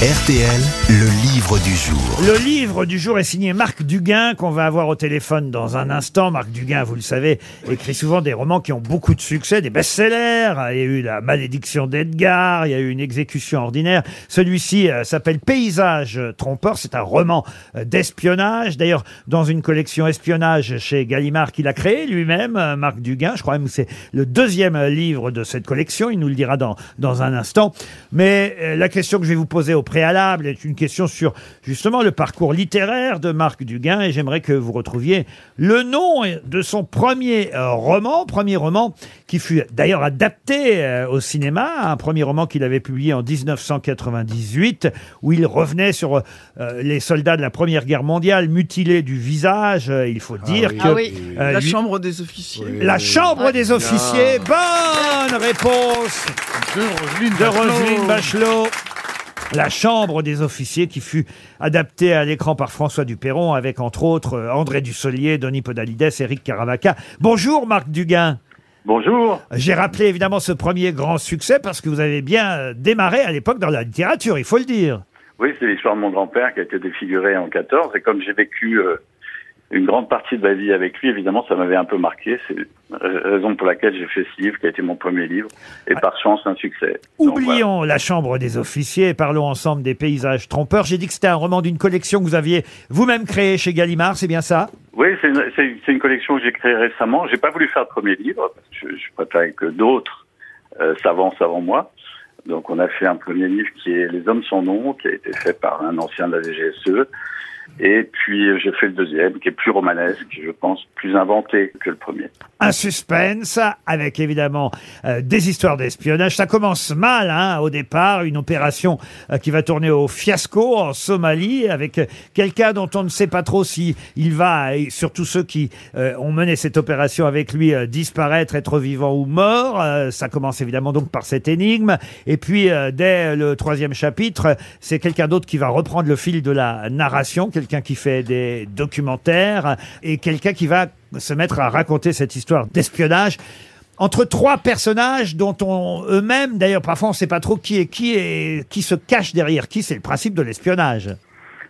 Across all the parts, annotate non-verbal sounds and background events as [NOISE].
RTL, le livre du jour. Le livre du jour est signé Marc Duguin, qu'on va avoir au téléphone dans un instant. Marc Duguin, vous le savez, écrit souvent des romans qui ont beaucoup de succès, des best-sellers. Il y a eu La malédiction d'Edgar, il y a eu Une exécution ordinaire. Celui-ci euh, s'appelle Paysage trompeur. C'est un roman euh, d'espionnage. D'ailleurs, dans une collection espionnage chez Gallimard qu'il a créé lui-même, euh, Marc Duguin. Je crois même que c'est le deuxième livre de cette collection. Il nous le dira dans, dans un instant. Mais la question que je vais vous poser au préalable est une question sur justement le parcours littéraire de Marc Duguin et j'aimerais que vous retrouviez le nom de son premier euh, roman, premier roman qui fut d'ailleurs adapté euh, au cinéma, un premier roman qu'il avait publié en 1998 où il revenait sur euh, les soldats de la Première Guerre mondiale mutilés du visage. Il faut dire que Ah oui, euh, la lui- chambre des officiers. la chambre des officiers. Bonne réponse de Roselyne Bachelot. La chambre des officiers qui fut adaptée à l'écran par François Duperron avec entre autres euh, André Dussolier, Denis Podalides, Eric Caravaca. Bonjour Marc Duguin. Bonjour. J'ai rappelé évidemment ce premier grand succès parce que vous avez bien euh, démarré à l'époque dans la littérature, il faut le dire. Oui, c'est l'histoire de mon grand-père qui a été défiguré en 14. Et comme j'ai vécu euh, une grande partie de ma vie avec lui, évidemment, ça m'avait un peu marqué. C'est la raison pour laquelle j'ai fait ce livre, qui a été mon premier livre. Et par chance, un succès. Donc, voilà. Oublions la chambre des officiers parlons ensemble des paysages trompeurs. J'ai dit que c'était un roman d'une collection que vous aviez vous-même créée chez Gallimard, c'est bien ça? Oui, c'est une, collection que j'ai créée récemment. J'ai pas voulu faire le premier livre, parce que je, je préférais que d'autres euh, s'avancent avant moi. Donc on a fait un premier livre qui est Les hommes sans nom, qui a été fait par un ancien de la DGSE. Et puis j'ai fait le deuxième, qui est plus romanesque, je pense plus inventé que le premier. un suspense avec évidemment euh, des histoires d'espionnage. Ça commence mal hein, au départ, une opération euh, qui va tourner au fiasco en Somalie avec euh, quelqu'un dont on ne sait pas trop si il va, et surtout ceux qui euh, ont mené cette opération avec lui, euh, disparaître, être vivant ou mort. Euh, ça commence évidemment donc par cette énigme. Et puis dès le troisième chapitre, c'est quelqu'un d'autre qui va reprendre le fil de la narration, qui fait des documentaires et quelqu'un qui va se mettre à raconter cette histoire d'espionnage entre trois personnages dont on eux-mêmes, d'ailleurs parfois on ne sait pas trop qui est qui et qui se cache derrière qui. C'est le principe de l'espionnage.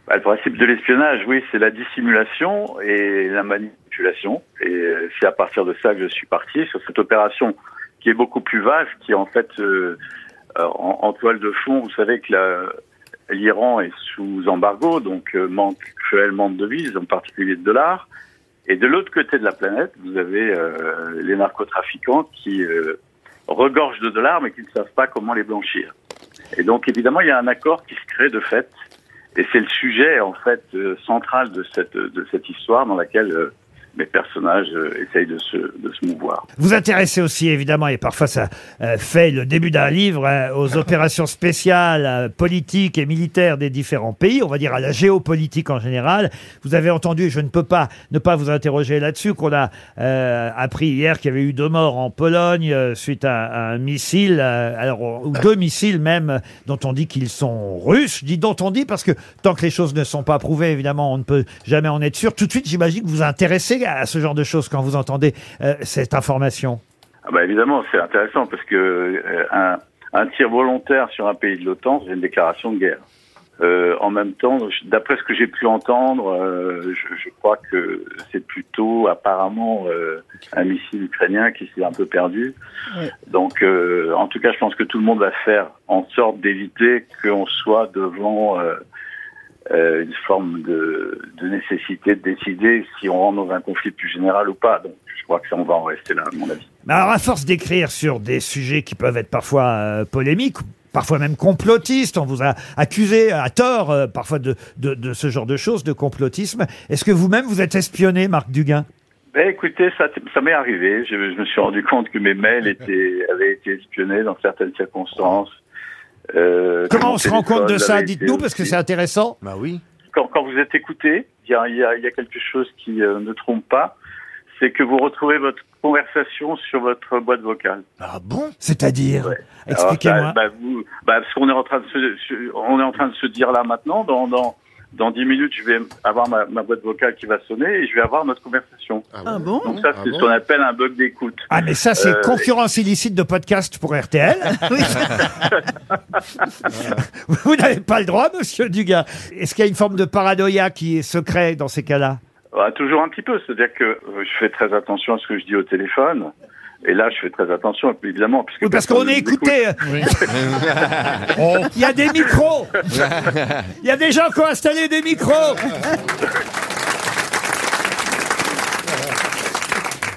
Bah, le principe de l'espionnage, oui, c'est la dissimulation et la manipulation. Et euh, c'est à partir de ça que je suis parti sur cette opération qui est beaucoup plus vaste, qui en fait euh, euh, en toile de fond. Vous savez que la- l'Iran est sous embargo, donc euh, manque cruellement de devises, en particulier de dollars. Et de l'autre côté de la planète, vous avez euh, les narcotrafiquants qui euh, regorgent de dollars, mais qui ne savent pas comment les blanchir. Et donc, évidemment, il y a un accord qui se crée de fait et c'est le sujet en fait euh, central de cette de cette histoire dans laquelle mes personnages euh, essayent de se de se mouvoir. Vous intéressez aussi évidemment, et parfois ça euh, fait le début d'un livre, euh, aux [LAUGHS] opérations spéciales euh, politiques et militaires des différents pays, on va dire à la géopolitique en général. Vous avez entendu, et je ne peux pas ne pas vous interroger là-dessus, qu'on a euh, appris hier qu'il y avait eu deux morts en Pologne euh, suite à, à un missile, euh, alors ou deux missiles même, euh, dont on dit qu'ils sont russes. Je dis dont on dit parce que tant que les choses ne sont pas prouvées, évidemment, on ne peut jamais en être sûr. Tout de suite, j'imagine que vous vous intéressez à ce genre de choses quand vous entendez euh, cette information. Ah bah évidemment, c'est intéressant parce que euh, un, un tir volontaire sur un pays de l'OTAN, c'est une déclaration de guerre. Euh, en même temps, d'après ce que j'ai pu entendre, euh, je, je crois que c'est plutôt apparemment euh, un missile ukrainien qui s'est un peu perdu. Ouais. Donc, euh, en tout cas, je pense que tout le monde va faire en sorte d'éviter qu'on soit devant euh, une forme de, de nécessité de décider si on rentre dans un conflit plus général ou pas. Donc, je crois que ça, on va en rester là, à mon avis. Alors, à force d'écrire sur des sujets qui peuvent être parfois euh, polémiques, parfois même complotistes, on vous a accusé à tort euh, parfois de, de, de ce genre de choses, de complotisme. Est-ce que vous-même vous êtes espionné, Marc Duguin? Ben écoutez, ça, ça m'est arrivé. Je, je me suis rendu compte que mes mails étaient, avaient été espionnés dans certaines circonstances. Euh, Comment on se rend compte de ça? Dites-nous, parce que c'est intéressant. Bah oui. quand, quand vous êtes écouté, il y a, il y, a, il y a quelque chose qui euh, ne trompe pas, c'est que vous retrouvez votre conversation sur votre boîte vocale. Ah bon? C'est-à-dire? Ouais. Expliquez-moi. bah, bah, parce qu'on est en train de se, se- on est en train de se dire là maintenant, dans, dans, dans 10 minutes, je vais avoir ma, ma boîte vocale qui va sonner et je vais avoir notre conversation. Ah bon Donc ça, c'est ce qu'on appelle un bug d'écoute. Ah, mais ça, c'est Euh, concurrence illicite de podcast pour RTL. [LAUGHS] [LAUGHS] Vous n'avez pas le droit, monsieur Dugas. Est-ce qu'il y a une forme de paranoïa qui est secret dans ces cas-là? Ah, toujours un petit peu, c'est-à-dire que euh, je fais très attention à ce que je dis au téléphone. Et là, je fais très attention, évidemment. Puisque Oui, parce qu'on est écouté. [LAUGHS] Il y a des micros. Il y a des gens qui ont installé des micros.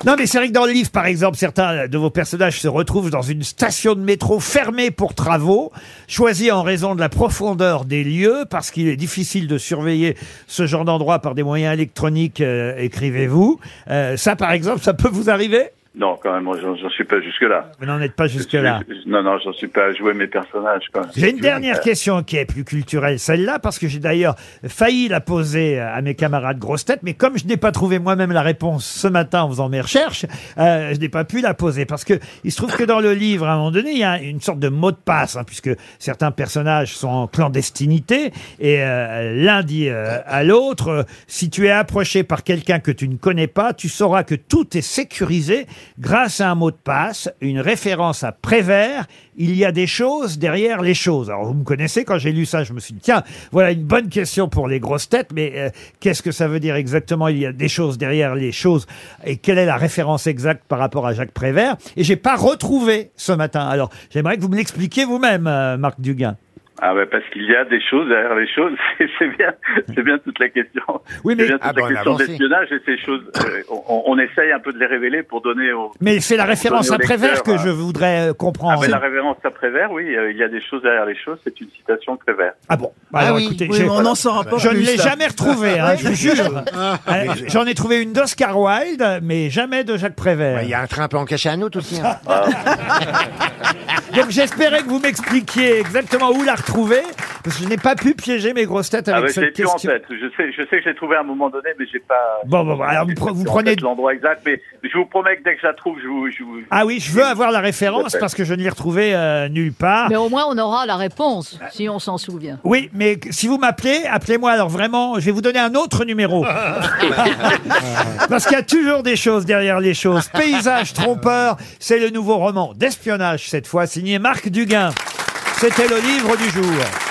Non, mais c'est vrai que dans le livre, par exemple, certains de vos personnages se retrouvent dans une station de métro fermée pour travaux, choisie en raison de la profondeur des lieux, parce qu'il est difficile de surveiller ce genre d'endroit par des moyens électroniques, euh, écrivez-vous. Euh, ça, par exemple, ça peut vous arriver? Non, quand même, j'en suis pas jusque-là. Vous n'en êtes pas jusque-là. Je- Non, non, j'en suis pas à jouer mes personnages. Quand même. J'ai une dernière question qui est plus culturelle, celle-là, parce que j'ai d'ailleurs failli la poser à mes camarades grosses têtes, mais comme je n'ai pas trouvé moi-même la réponse ce matin en faisant mes recherches, euh, je n'ai pas pu la poser. Parce que il se trouve que dans le livre, à un moment donné, il y a une sorte de mot de passe, hein, puisque certains personnages sont en clandestinité, et euh, l'un dit euh, à l'autre, euh, si tu es approché par quelqu'un que tu ne connais pas, tu sauras que tout est sécurisé grâce à un mot de passe, une référence à Prévert, il y a des choses derrière les choses. Alors vous me connaissez, quand j'ai lu ça, je me suis dit, tiens, voilà une bonne question pour les grosses têtes, mais euh, qu'est-ce que ça veut dire exactement? Il y a des choses derrière les choses, et quelle est la référence exacte par rapport à Jacques Prévert? Et j'ai pas retrouvé ce matin. Alors j'aimerais que vous me l'expliquiez vous-même, euh, Marc Duguin. Ah ouais, parce qu'il y a des choses derrière les choses. [LAUGHS] C'est bien, c'est bien toute la question. Oui, mais- c'est bien toute Ah la bon, question d'espionnage et ces choses. euh, on, on essaye un peu de les révéler pour donner au. Mais c'est la référence à Prévert que je voudrais euh, Ah, comprendre. mais la révérence à Prévert, oui, euh, il y a des choses derrière les choses. C'est une citation de Prévert. Ah bon Alors oui, écoutez, Oui, on n'en saura pas Je ne l'ai jamais retrouvé, hein, je vous jure. [LAUGHS] Euh, J'en ai trouvé une d'Oscar Wilde, mais jamais de Jacques Prévert. Il y a un train un peu en caché à nous aussi. [LAUGHS] hein. Donc j'espérais que vous m'expliquiez exactement où la retrouver, parce que je n'ai pas pu piéger mes grosses têtes Ah, avec mais j'ai cette plus en question. tête. Je sais, je sais que j'ai trouvé à un moment donné, mais j'ai pas. Bon, bon, bon, alors vous pre- vous en prenez- tête l'endroit exact, mais je vous promets que dès que je la trouve, je vous. Je vous... Ah oui, je veux avoir la référence parce que je ne l'ai retrouvée euh, nulle part. Mais au moins, on aura la réponse, si on s'en souvient. Oui, mais si vous m'appelez, appelez-moi alors vraiment, je vais vous donner un autre numéro. [LAUGHS] [LAUGHS] Parce qu'il y a toujours des choses derrière les choses. Paysage trompeur, c'est le nouveau roman d'espionnage cette fois, signé Marc Duguin. C'était le livre du jour.